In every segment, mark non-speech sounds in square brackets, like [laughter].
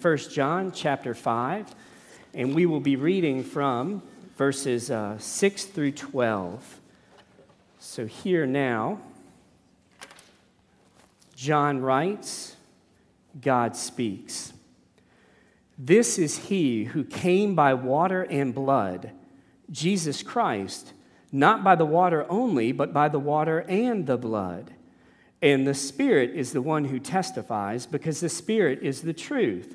1 John chapter 5, and we will be reading from verses uh, 6 through 12. So, here now, John writes, God speaks. This is he who came by water and blood, Jesus Christ, not by the water only, but by the water and the blood. And the Spirit is the one who testifies, because the Spirit is the truth.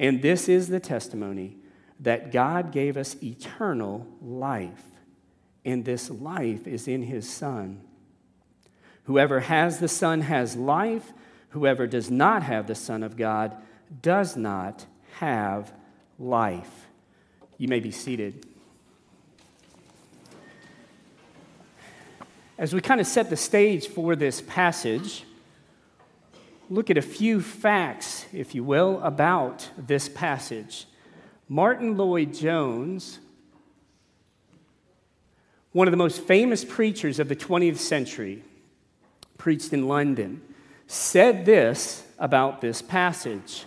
And this is the testimony that God gave us eternal life, and this life is in his Son. Whoever has the Son has life. Whoever does not have the Son of God does not have life. You may be seated. As we kind of set the stage for this passage, look at a few facts, if you will, about this passage. Martyn Lloyd-Jones, one of the most famous preachers of the 20th century, preached in London, said this about this passage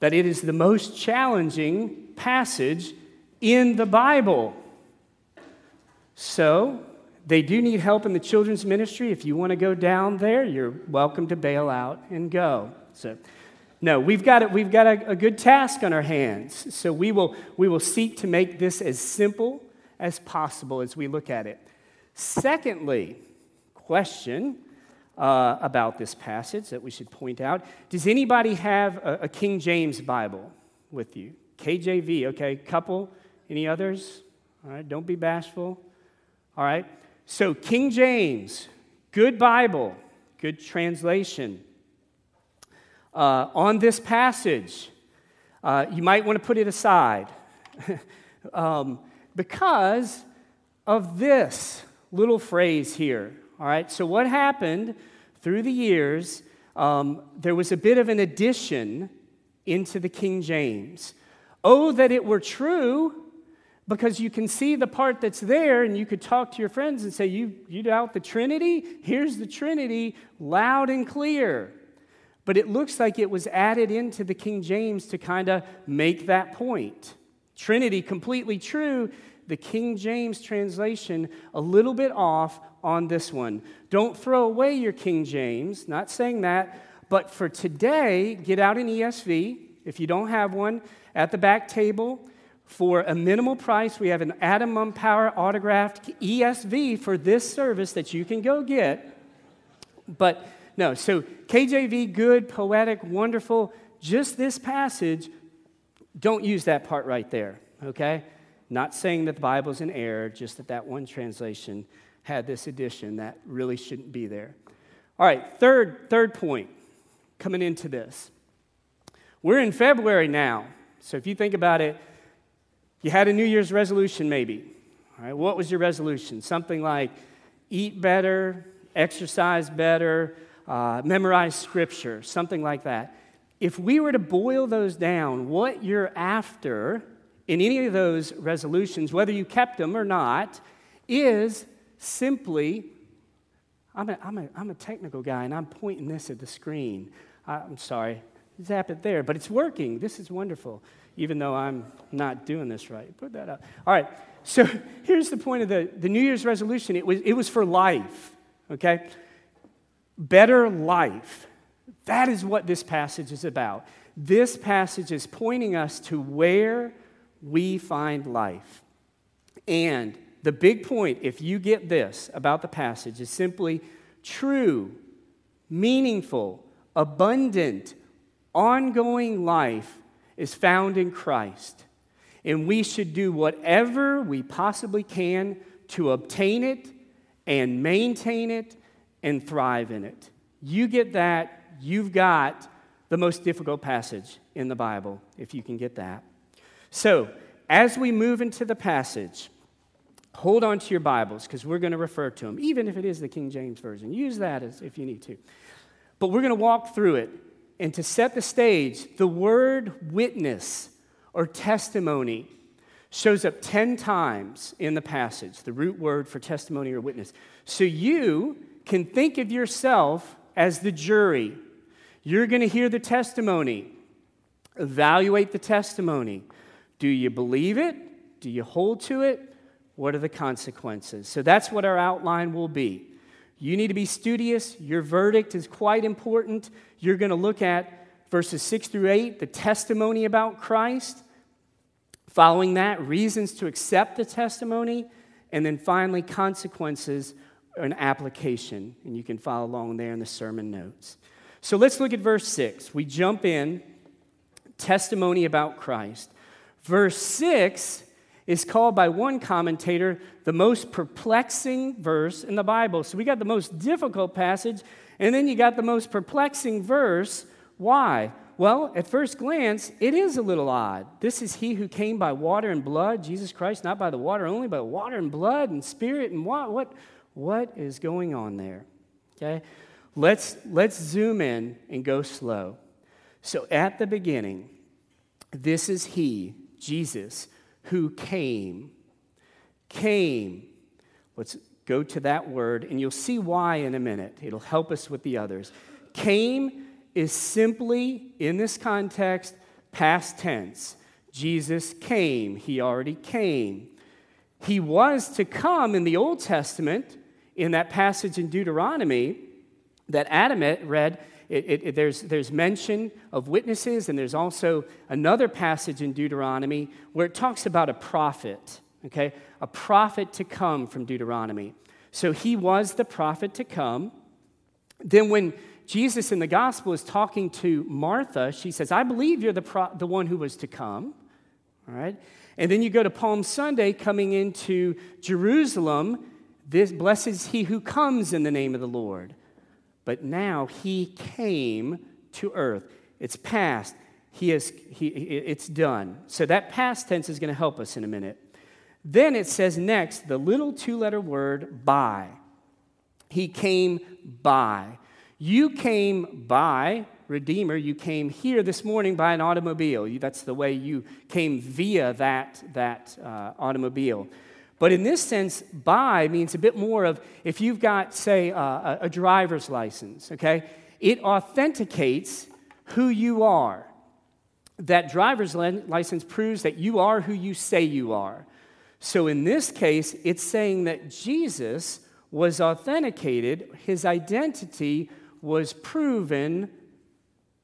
that it is the most challenging passage in the Bible. So, they do need help in the children's ministry. If you want to go down there, you're welcome to bail out and go. So, no, we've got, we've got a, a good task on our hands. So we will, we will seek to make this as simple as possible as we look at it. Secondly, question uh, about this passage that we should point out Does anybody have a, a King James Bible with you? KJV, okay, couple. Any others? All right, don't be bashful. All right. So, King James, good Bible, good translation. Uh, on this passage, uh, you might want to put it aside [laughs] um, because of this little phrase here. All right, so what happened through the years? Um, there was a bit of an addition into the King James. Oh, that it were true because you can see the part that's there and you could talk to your friends and say you, you doubt the trinity? Here's the trinity loud and clear. But it looks like it was added into the king james to kind of make that point. Trinity completely true the king james translation a little bit off on this one. Don't throw away your king james not saying that but for today get out an esv if you don't have one at the back table for a minimal price, we have an Adam Mumpower autographed ESV for this service that you can go get. But no, so KJV, good, poetic, wonderful. Just this passage, don't use that part right there, okay? Not saying that the Bible's in error, just that that one translation had this addition that really shouldn't be there. All right, third, third point coming into this. We're in February now, so if you think about it, you had a New Year's resolution, maybe. Right, what was your resolution? Something like eat better, exercise better, uh, memorize scripture, something like that. If we were to boil those down, what you're after in any of those resolutions, whether you kept them or not, is simply I'm a, I'm a, I'm a technical guy and I'm pointing this at the screen. I'm sorry, zap it there, but it's working. This is wonderful even though I'm not doing this right. Put that up. All right. So [laughs] here's the point of the, the New Year's resolution it was, it was for life, okay? Better life. That is what this passage is about. This passage is pointing us to where we find life. And the big point, if you get this about the passage, is simply true, meaningful, abundant, ongoing life is found in Christ. And we should do whatever we possibly can to obtain it and maintain it and thrive in it. You get that, you've got the most difficult passage in the Bible, if you can get that. So, as we move into the passage, hold on to your Bibles because we're going to refer to them, even if it is the King James Version. Use that as, if you need to. But we're going to walk through it. And to set the stage, the word witness or testimony shows up 10 times in the passage, the root word for testimony or witness. So you can think of yourself as the jury. You're going to hear the testimony, evaluate the testimony. Do you believe it? Do you hold to it? What are the consequences? So that's what our outline will be. You need to be studious. Your verdict is quite important. You're going to look at verses 6 through 8, the testimony about Christ. Following that, reasons to accept the testimony. And then finally, consequences and application. And you can follow along there in the sermon notes. So let's look at verse 6. We jump in, testimony about Christ. Verse 6 is called by one commentator the most perplexing verse in the Bible. So we got the most difficult passage, and then you got the most perplexing verse. Why? Well, at first glance, it is a little odd. This is he who came by water and blood, Jesus Christ, not by the water only, but water and blood and spirit and what what what is going on there? Okay? Let's let's zoom in and go slow. So at the beginning, this is he, Jesus, who came. Came. Let's go to that word, and you'll see why in a minute. It'll help us with the others. Came is simply, in this context, past tense. Jesus came. He already came. He was to come in the Old Testament, in that passage in Deuteronomy that Adam read it, it, there's, there's mention of witnesses, and there's also another passage in Deuteronomy where it talks about a prophet, okay? A prophet to come from Deuteronomy. So he was the prophet to come. Then, when Jesus in the gospel is talking to Martha, she says, I believe you're the, pro- the one who was to come. All right? And then you go to Palm Sunday coming into Jerusalem. This blesses he who comes in the name of the Lord but now he came to earth. It's past. He is, he, it's done. So that past tense is going to help us in a minute. Then it says next the little two letter word by. He came by. You came by, Redeemer, you came here this morning by an automobile. That's the way you came via that, that uh, automobile. But in this sense, by means a bit more of if you've got, say, a, a driver's license, okay? It authenticates who you are. That driver's license proves that you are who you say you are. So in this case, it's saying that Jesus was authenticated, his identity was proven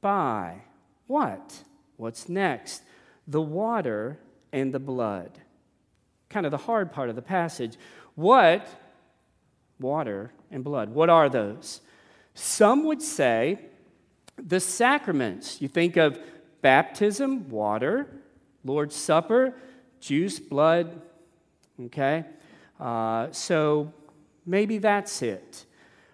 by what? What's next? The water and the blood kind of the hard part of the passage. What, water and blood, what are those? Some would say the sacraments. You think of baptism, water, Lord's Supper, juice, blood, okay? Uh, so maybe that's it.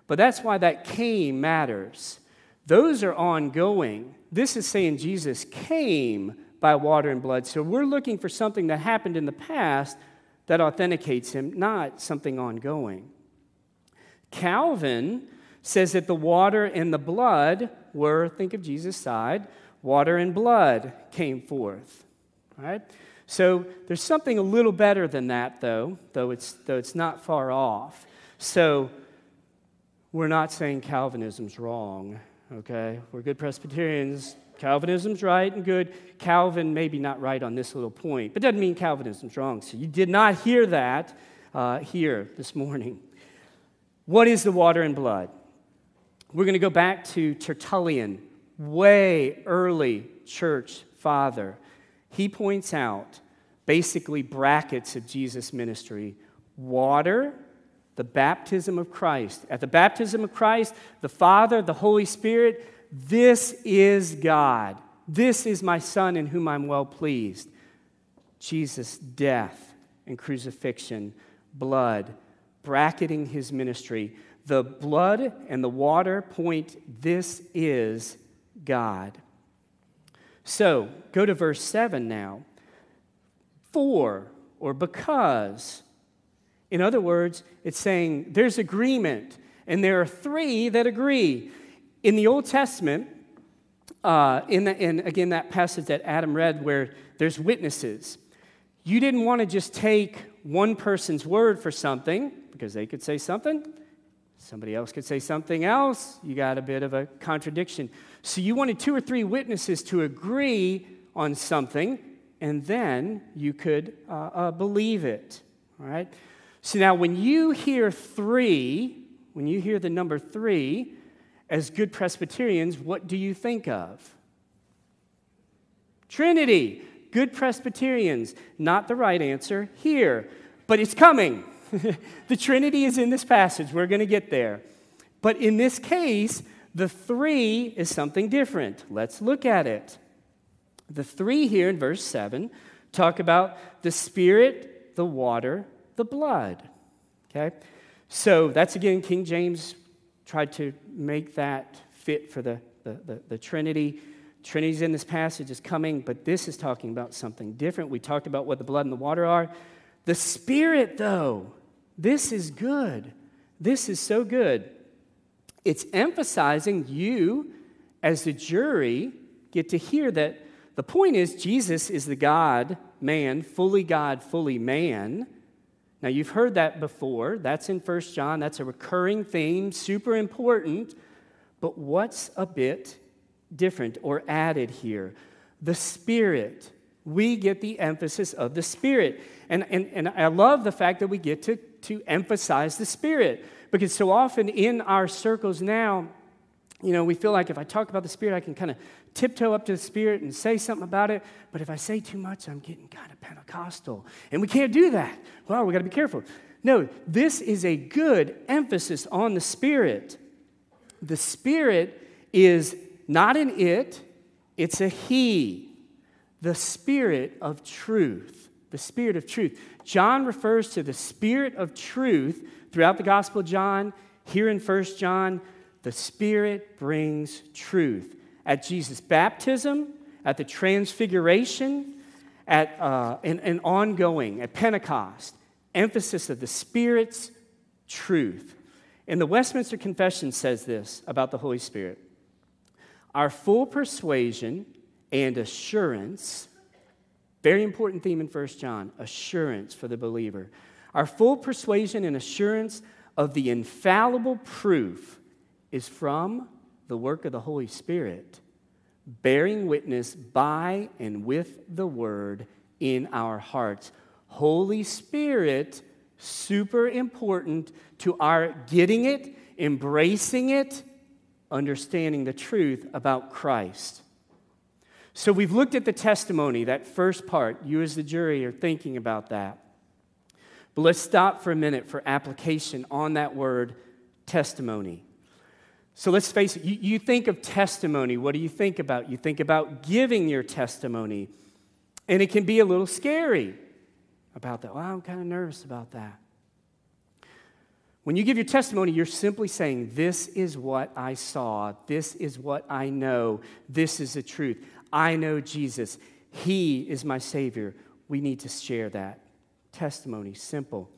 But that's why that came matters. Those are ongoing. This is saying Jesus came by water and blood. So we're looking for something that happened in the past that authenticates him, not something ongoing. Calvin says that the water and the blood were, think of Jesus' side, water and blood came forth. Right? So there's something a little better than that, though, though it's, though it's not far off. So we're not saying Calvinism's wrong, okay? We're good Presbyterians. Calvinism's right and good. Calvin maybe not right on this little point, but doesn't mean Calvinism's wrong. So you did not hear that uh, here this morning. What is the water and blood? We're going to go back to Tertullian, way early church father. He points out basically brackets of Jesus' ministry water, the baptism of Christ. At the baptism of Christ, the Father, the Holy Spirit, this is God. This is my Son in whom I'm well pleased. Jesus' death and crucifixion, blood, bracketing his ministry. The blood and the water point, this is God. So go to verse 7 now. For or because. In other words, it's saying there's agreement, and there are three that agree. In the Old Testament, uh, in, the, in again that passage that Adam read where there's witnesses, you didn't want to just take one person's word for something because they could say something, somebody else could say something else. You got a bit of a contradiction. So you wanted two or three witnesses to agree on something, and then you could uh, uh, believe it. All right? So now, when you hear three, when you hear the number three, as good Presbyterians, what do you think of? Trinity. Good Presbyterians. Not the right answer here, but it's coming. [laughs] the Trinity is in this passage. We're going to get there. But in this case, the three is something different. Let's look at it. The three here in verse 7 talk about the Spirit, the water, the blood. Okay? So that's again, King James tried to make that fit for the, the, the, the Trinity. Trinity's in this passage is coming, but this is talking about something different. We talked about what the blood and the water are. The Spirit, though, this is good. This is so good. It's emphasizing you, as the jury, get to hear that the point is Jesus is the God man, fully God, fully man. Now, you've heard that before. That's in First John. That's a recurring theme, super important. But what's a bit different or added here? The Spirit. We get the emphasis of the Spirit. And, and, and I love the fact that we get to, to emphasize the Spirit because so often in our circles now, you know, we feel like if I talk about the Spirit, I can kind of tiptoe up to the Spirit and say something about it. But if I say too much, I'm getting kind of Pentecostal. And we can't do that. Well, we got to be careful. No, this is a good emphasis on the Spirit. The Spirit is not an it, it's a He. The Spirit of truth the Spirit of truth. John refers to the Spirit of truth throughout the Gospel of John. Here in 1 John, the Spirit brings truth. At Jesus' baptism, at the transfiguration, at uh, ongoing, at Pentecost, emphasis of the Spirit's truth. And the Westminster Confession says this about the Holy Spirit Our full persuasion and assurance very important theme in 1 John assurance for the believer. Our full persuasion and assurance of the infallible proof is from the work of the Holy Spirit, bearing witness by and with the word in our hearts. Holy Spirit, super important to our getting it, embracing it, understanding the truth about Christ. So we've looked at the testimony, that first part. You, as the jury, are thinking about that. But let's stop for a minute for application on that word testimony. So let's face it, you, you, think of testimony. What do you think about? You think about giving your testimony. And it can be a little scary about that. Well, I'm kind of nervous about that. When you give your testimony, you're simply saying, This is what I saw. This is what I know. This is the truth. I know Jesus. He is my Savior. We need to share that. Testimony, simple.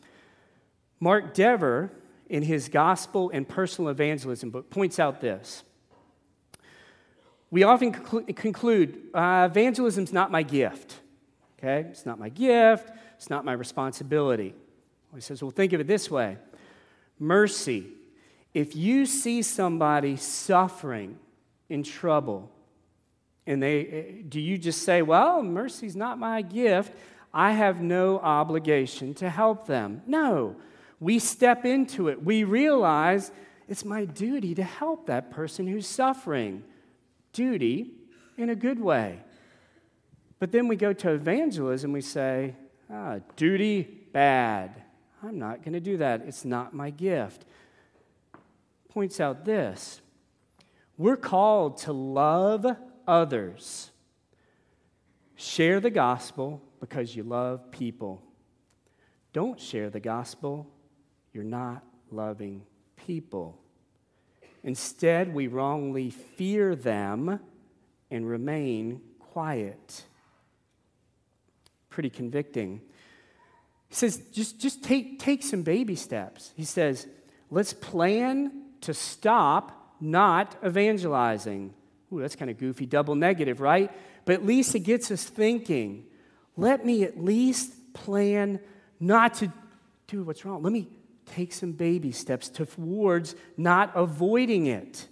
Mark Dever, in his Gospel and Personal Evangelism book, points out this. We often conclude uh, evangelism's not my gift. Okay? It's not my gift, it's not my responsibility. He says, well, think of it this way mercy. If you see somebody suffering, in trouble, and they, do you just say, well, mercy's not my gift. I have no obligation to help them. No. We step into it. We realize it's my duty to help that person who's suffering. Duty in a good way. But then we go to evangelism, we say, ah, duty bad. I'm not going to do that. It's not my gift. Points out this we're called to love others. Share the gospel because you love people. Don't share the gospel, you're not loving people. Instead, we wrongly fear them and remain quiet. Pretty convicting. He says, just, just take, take some baby steps. He says, let's plan to stop not evangelizing. Ooh, that's kind of goofy, double negative, right? But at least it gets us thinking. Let me at least plan not to do what's wrong. Let me take some baby steps towards not avoiding it,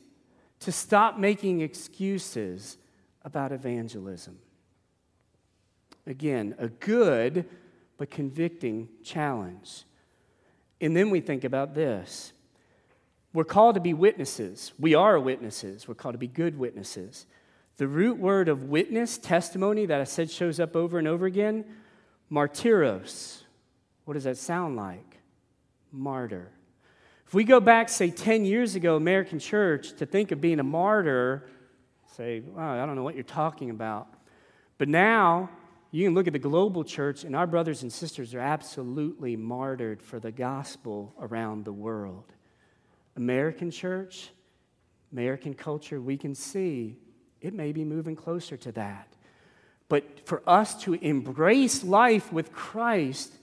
to stop making excuses about evangelism. Again, a good but convicting challenge. And then we think about this. We're called to be witnesses. We are witnesses. We're called to be good witnesses. The root word of witness, testimony, that I said shows up over and over again, martyros. What does that sound like? Martyr. If we go back, say, 10 years ago, American church, to think of being a martyr, say, wow, I don't know what you're talking about. But now, you can look at the global church, and our brothers and sisters are absolutely martyred for the gospel around the world. American church, American culture, we can see it may be moving closer to that. But for us to embrace life with Christ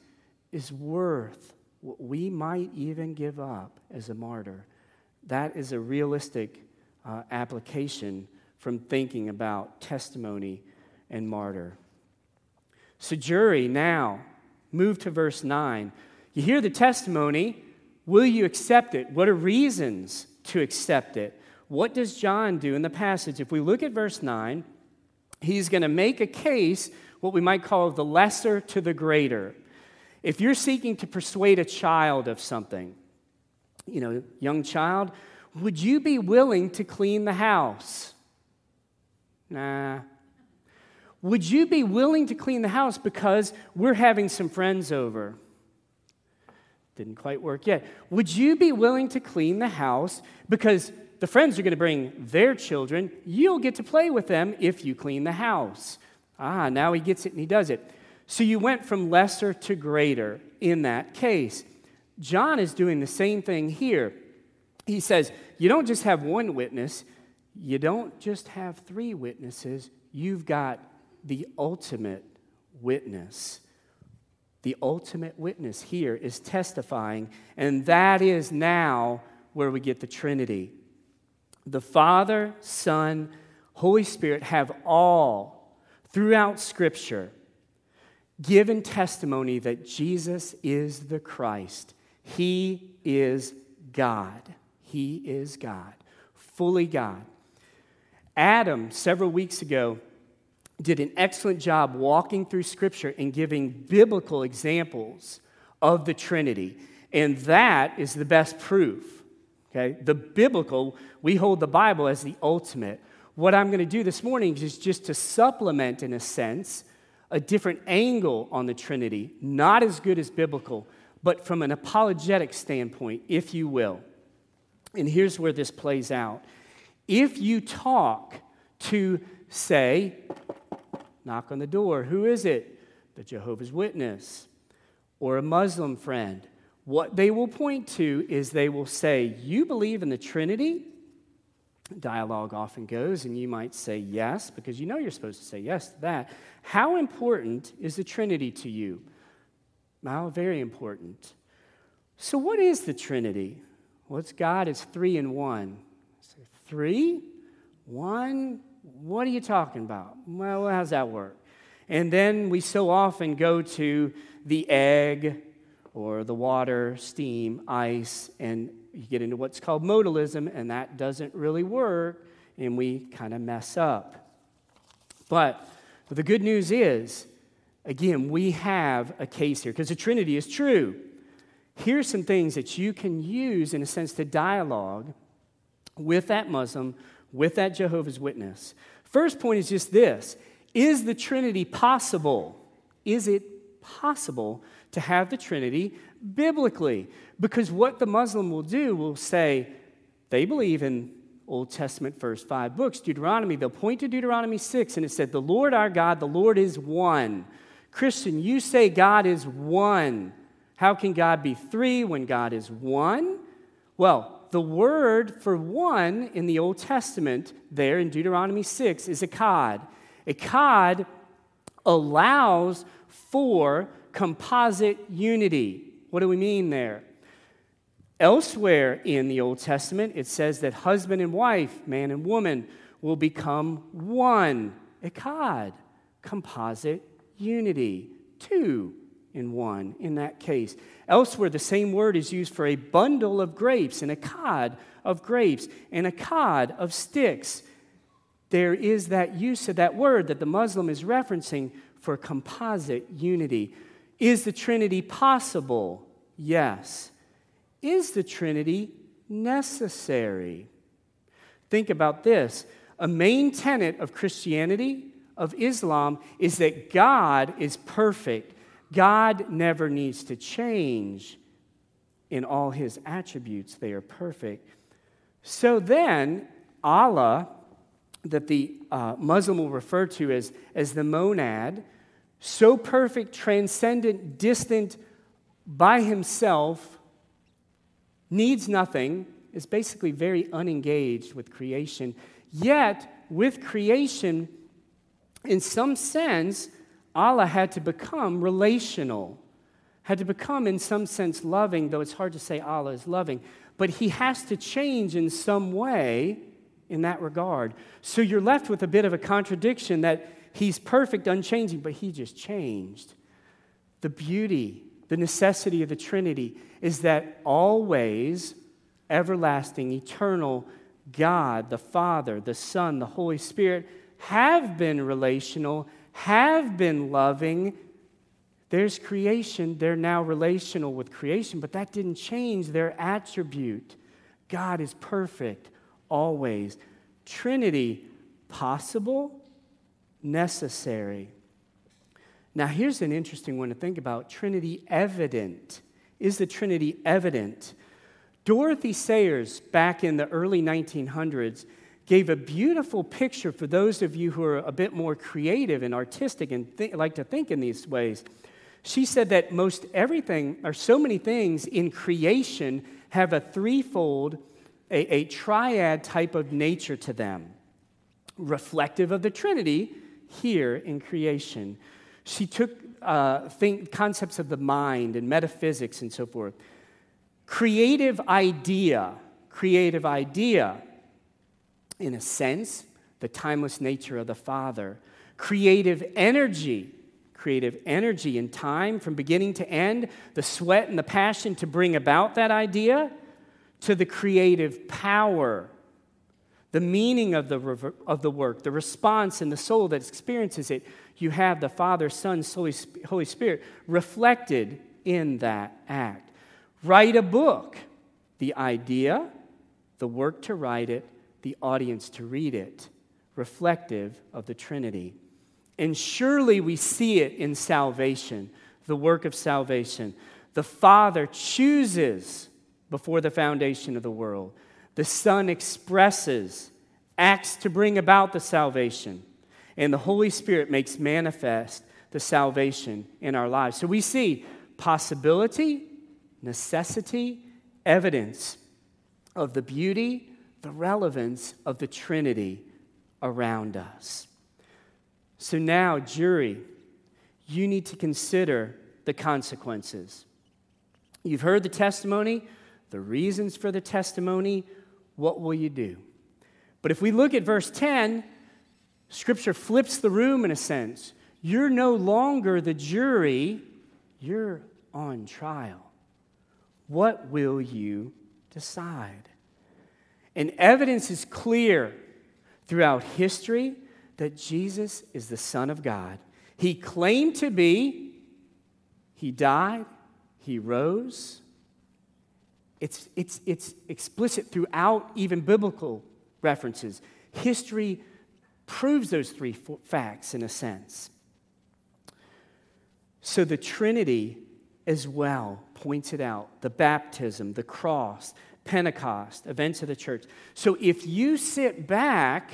is worth we might even give up as a martyr. That is a realistic uh, application from thinking about testimony and martyr. So, jury, now move to verse 9. You hear the testimony. Will you accept it? What are reasons to accept it? What does John do in the passage? If we look at verse 9, he's going to make a case, what we might call the lesser to the greater. If you're seeking to persuade a child of something, you know, young child, would you be willing to clean the house? Nah. Would you be willing to clean the house because we're having some friends over? Didn't quite work yet. Would you be willing to clean the house because the friends are going to bring their children? You'll get to play with them if you clean the house. Ah, now he gets it and he does it. So you went from lesser to greater in that case. John is doing the same thing here. He says, You don't just have one witness, you don't just have three witnesses, you've got the ultimate witness. The ultimate witness here is testifying, and that is now where we get the Trinity. The Father, Son, Holy Spirit have all throughout Scripture given testimony that Jesus is the Christ. He is God. He is God, fully God. Adam, several weeks ago, did an excellent job walking through Scripture and giving biblical examples of the Trinity. And that is the best proof. Okay? The biblical, we hold the Bible as the ultimate. What I'm going to do this morning is just to supplement, in a sense, a different angle on the Trinity, not as good as biblical, but from an apologetic standpoint, if you will. And here's where this plays out. If you talk to, say, knock on the door, who is it? The Jehovah's Witness or a Muslim friend. What they will point to is they will say, You believe in the Trinity? Dialogue often goes, and you might say yes, because you know you're supposed to say yes to that. How important is the Trinity to you? Well, very important. So, what is the Trinity? Well, it's God is three in one. Three? One? What are you talking about? Well, how does that work? And then we so often go to the egg or the water, steam, ice, and you get into what's called modalism, and that doesn't really work, and we kind of mess up. But the good news is, again, we have a case here because the Trinity is true. Here's some things that you can use, in a sense, to dialogue with that Muslim, with that Jehovah's Witness. First point is just this Is the Trinity possible? Is it possible to have the Trinity biblically? Because what the Muslim will do will say, they believe in Old Testament first five books. Deuteronomy, they'll point to Deuteronomy 6, and it said, The Lord our God, the Lord is one. Christian, you say God is one. How can God be three when God is one? Well, the word for one in the Old Testament, there in Deuteronomy 6, is echad. Echad allows for composite unity. What do we mean there? Elsewhere in the Old Testament, it says that husband and wife, man and woman, will become one. Echad, composite unity. Two in one in that case. Elsewhere, the same word is used for a bundle of grapes and a cod of grapes and a cod of sticks. There is that use of that word that the Muslim is referencing for composite unity. Is the Trinity possible? Yes. Is the Trinity necessary? Think about this. A main tenet of Christianity, of Islam, is that God is perfect God never needs to change in all his attributes, they are perfect. So then, Allah, that the uh, Muslim will refer to as, as the monad, so perfect, transcendent, distant by himself, needs nothing, is basically very unengaged with creation. Yet, with creation, in some sense, Allah had to become relational, had to become, in some sense, loving, though it's hard to say Allah is loving. But he has to change in some way in that regard. So you're left with a bit of a contradiction that he's perfect, unchanging, but he just changed. The beauty, the necessity of the Trinity is that always everlasting, eternal God, the Father, the Son, the Holy Spirit have been relational have been loving. There's creation, they're now relational with creation, but that didn't change their attribute. God is perfect always. Trinity, possible, necessary. Now, here's an interesting one to think about Trinity evident. Is the Trinity evident? Dorothy Sayers, back in the early 1900s, gave a beautiful picture for those of you who are a bit more creative and artistic and th- like to think in these ways. She said that most everything, or so many things in creation, have a threefold, a, a triad type of nature to them, reflective of the Trinity here in creation. She took uh, think, concepts of the mind and metaphysics and so forth. Creative idea, creative idea in a sense, the timeless nature of the Father. Creative energy, creative energy in time from beginning to end, the sweat and the passion to bring about that idea, to the creative power, the meaning of the, of the work, the response in the soul that experiences it. You have the Father, Son, Holy Spirit reflected in that act. Write a book, the idea, the work to write it, the audience to read it, reflective of the Trinity. And surely we see it in salvation, the work of salvation. The Father chooses before the foundation of the world, the Son expresses, acts to bring about the salvation, and the Holy Spirit makes manifest the salvation in our lives. So we see possibility, necessity, evidence of the beauty the relevance of the Trinity around us. So now, jury, you need to consider the consequences. You've heard the testimony, the reasons for the testimony. What will you do? But if we look at verse 10, Scripture flips the room in a sense. You're no longer the jury, you're on trial. What will you decide? And evidence is clear throughout history that Jesus is the Son of God. He claimed to be, He died, He rose. It's, it's, it's explicit throughout even biblical references. History proves those three facts in a sense. So the Trinity as well pointed out the baptism, the cross, Pentecost, events of the church. So if you sit back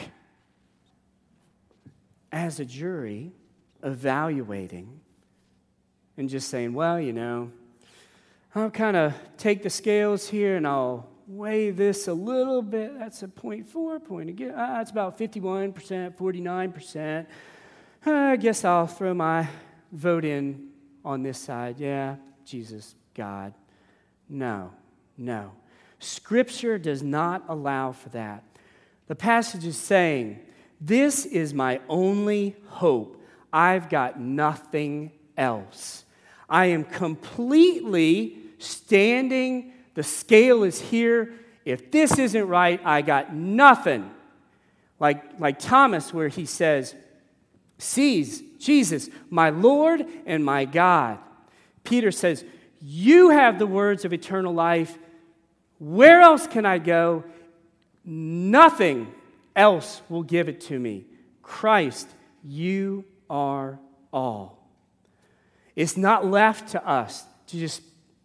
as a jury evaluating and just saying, well, you know, I'll kind of take the scales here and I'll weigh this a little bit. That's a 0.4 point again. Uh, it's about 51%, 49%. Uh, I guess I'll throw my vote in on this side. Yeah, Jesus, God. No, no. Scripture does not allow for that. The passage is saying, This is my only hope. I've got nothing else. I am completely standing, the scale is here. If this isn't right, I got nothing. Like, like Thomas, where he says, Sees Jesus, my Lord and my God. Peter says, You have the words of eternal life. Where else can I go? Nothing else will give it to me. Christ, you are all. It's not left to us to just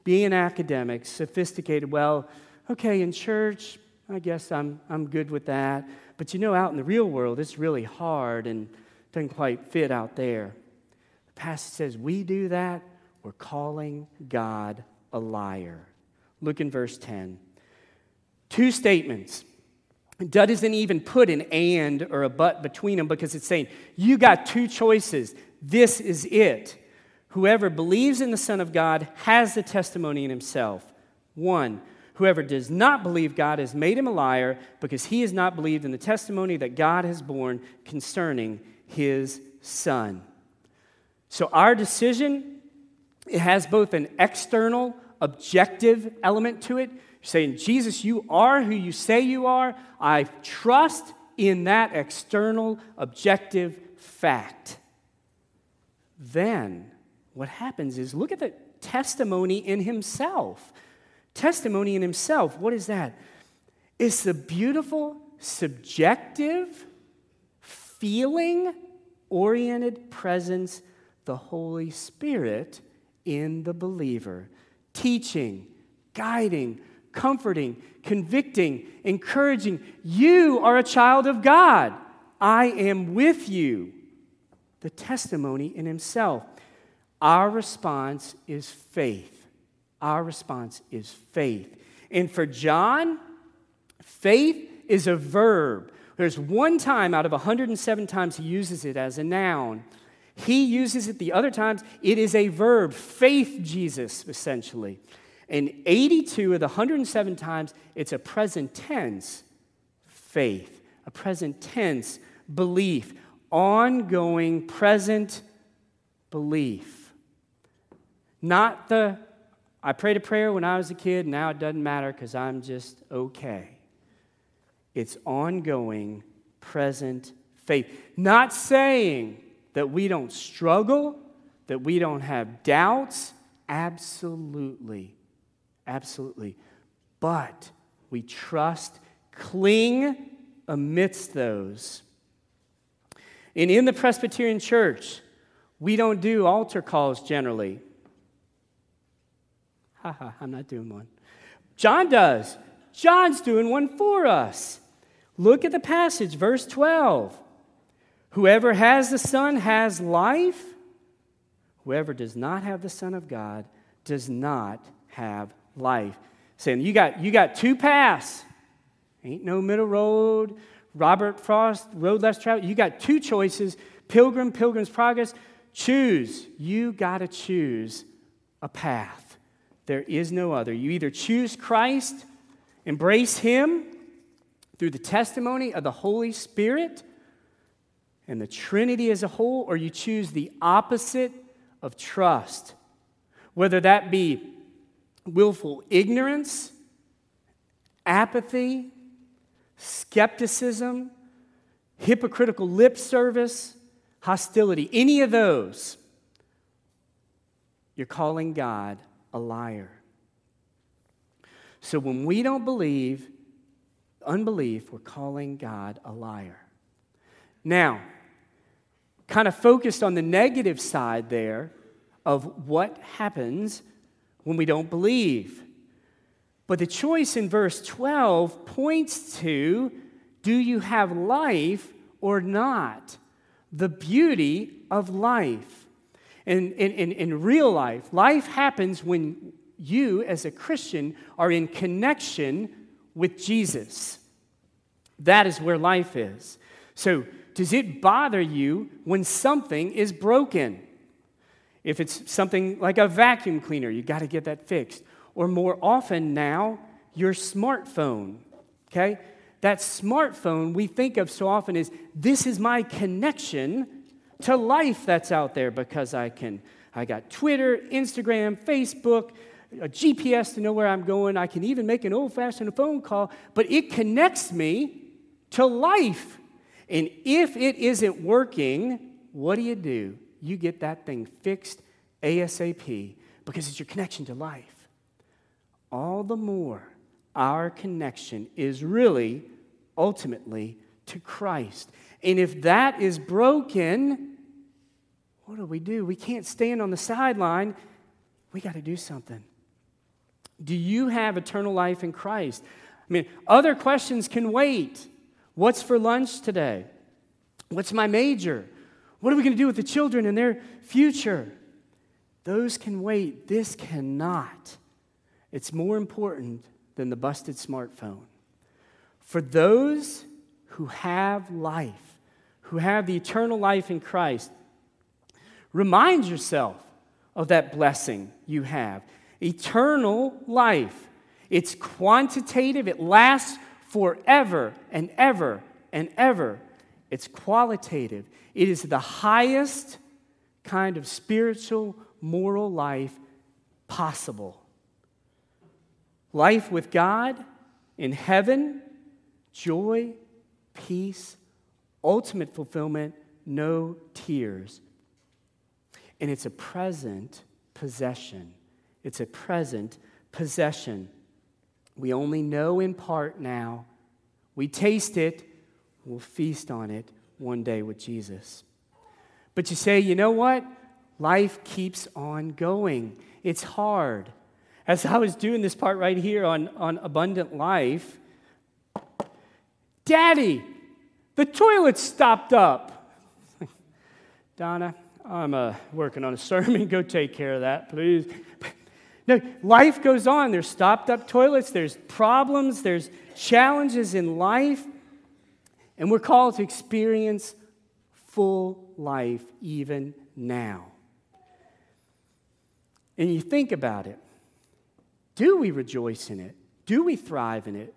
be an academic, sophisticated. Well, okay, in church, I guess I'm, I'm good with that. But you know, out in the real world, it's really hard and doesn't quite fit out there. The passage says, We do that, we're calling God a liar. Look in verse 10. Two statements. Dud doesn't even put an and or a but between them because it's saying, You got two choices. This is it. Whoever believes in the Son of God has the testimony in himself. One, whoever does not believe God has made him a liar because he has not believed in the testimony that God has borne concerning his Son. So our decision, it has both an external, objective element to it. Saying, Jesus, you are who you say you are. I trust in that external, objective fact. Then, what happens is look at the testimony in himself. Testimony in himself, what is that? It's the beautiful, subjective, feeling oriented presence, the Holy Spirit in the believer, teaching, guiding, comforting, convicting, encouraging. You are a child of God. I am with you. The testimony in himself. Our response is faith. Our response is faith. And for John, faith is a verb. There's one time out of 107 times he uses it as a noun. He uses it the other times, it is a verb, faith Jesus, essentially. And 82 of the 107 times, it's a present tense faith, a present tense belief, ongoing present belief. Not the, I prayed a prayer when I was a kid, now it doesn't matter because I'm just okay. It's ongoing, present faith. Not saying that we don't struggle, that we don't have doubts. Absolutely. Absolutely. But we trust, cling amidst those. And in the Presbyterian Church, we don't do altar calls generally. Haha, [laughs] I'm not doing one. John does. John's doing one for us. Look at the passage, verse 12. Whoever has the Son has life. Whoever does not have the Son of God does not have life. Saying, you got, you got two paths. Ain't no middle road. Robert Frost, road less traveled. You got two choices Pilgrim, Pilgrim's Progress. Choose. You got to choose a path. There is no other. You either choose Christ, embrace Him through the testimony of the Holy Spirit and the Trinity as a whole, or you choose the opposite of trust, whether that be willful ignorance, apathy, skepticism, hypocritical lip service, hostility, any of those, you're calling God a liar. So when we don't believe, unbelief, we're calling God a liar. Now, kind of focused on the negative side there of what happens when we don't believe. But the choice in verse 12 points to do you have life or not? The beauty of life in, in, in real life, life happens when you, as a Christian, are in connection with Jesus. That is where life is. So, does it bother you when something is broken? If it's something like a vacuum cleaner, you got to get that fixed. Or more often now, your smartphone. Okay? That smartphone we think of so often is this is my connection to life that's out there because I can I got Twitter, Instagram, Facebook, a GPS to know where I'm going. I can even make an old-fashioned phone call, but it connects me to life. And if it isn't working, what do you do? You get that thing fixed ASAP because it's your connection to life. All the more our connection is really ultimately to Christ. And if that is broken, what do we do? We can't stand on the sideline. We got to do something. Do you have eternal life in Christ? I mean, other questions can wait. What's for lunch today? What's my major? What are we going to do with the children and their future? Those can wait. This cannot. It's more important than the busted smartphone. For those who have life, who have the eternal life in Christ, remind yourself of that blessing you have. Eternal life. It's quantitative, it lasts forever and ever and ever. It's qualitative. It is the highest kind of spiritual, moral life possible. Life with God in heaven joy, peace, ultimate fulfillment, no tears. And it's a present possession. It's a present possession. We only know in part now. We taste it, we'll feast on it one day with Jesus. But you say, you know what? Life keeps on going. It's hard. As I was doing this part right here on, on abundant life, Daddy, the toilet stopped up. [laughs] Donna, I'm uh, working on a sermon. Go take care of that, please. No, life goes on. There's stopped up toilets, there's problems, there's challenges in life, and we're called to experience full life even now. And you think about it do we rejoice in it? Do we thrive in it?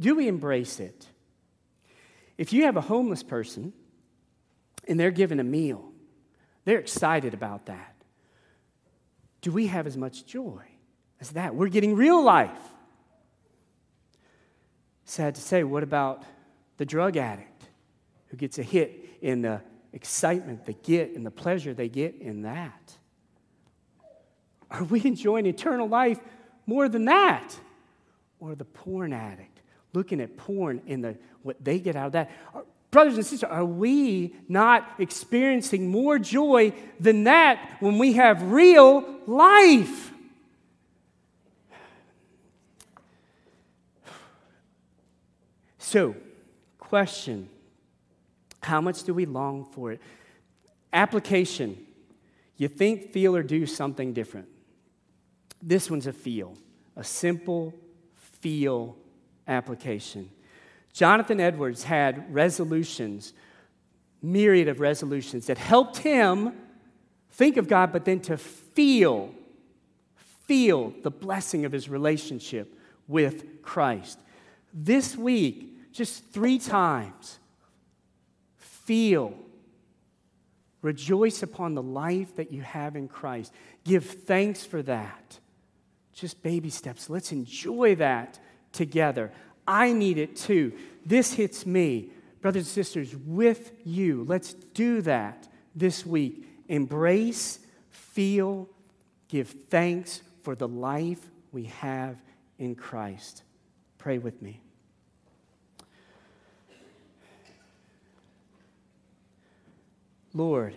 Do we embrace it? If you have a homeless person and they're given a meal, they're excited about that. Do we have as much joy as that? We're getting real life. Sad to say, what about the drug addict who gets a hit in the excitement they get and the pleasure they get in that? Are we [laughs] enjoying eternal life more than that? Or the porn addict looking at porn and the, what they get out of that. Brothers and sisters, are we not experiencing more joy than that when we have real life? So, question How much do we long for it? Application You think, feel, or do something different. This one's a feel, a simple feel application. Jonathan Edwards had resolutions, myriad of resolutions that helped him think of God, but then to feel, feel the blessing of his relationship with Christ. This week, just three times, feel, rejoice upon the life that you have in Christ. Give thanks for that. Just baby steps. Let's enjoy that together. I need it too. This hits me. Brothers and sisters, with you, let's do that this week. Embrace, feel, give thanks for the life we have in Christ. Pray with me. Lord,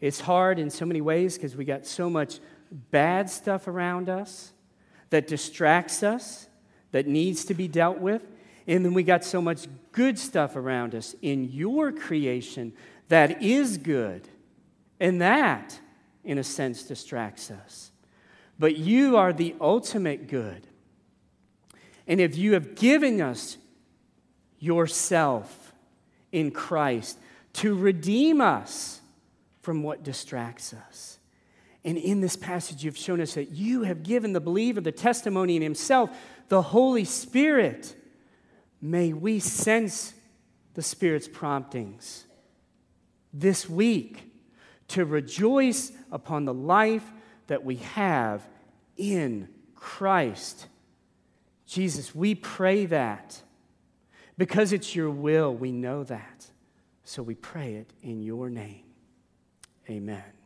it's hard in so many ways because we got so much bad stuff around us that distracts us that needs to be dealt with. And then we got so much good stuff around us in your creation that is good. And that, in a sense, distracts us. But you are the ultimate good. And if you have given us yourself in Christ to redeem us from what distracts us. And in this passage, you've shown us that you have given the believer the testimony in himself, the Holy Spirit. May we sense the Spirit's promptings this week to rejoice upon the life that we have in Christ. Jesus, we pray that. Because it's your will, we know that. So we pray it in your name. Amen.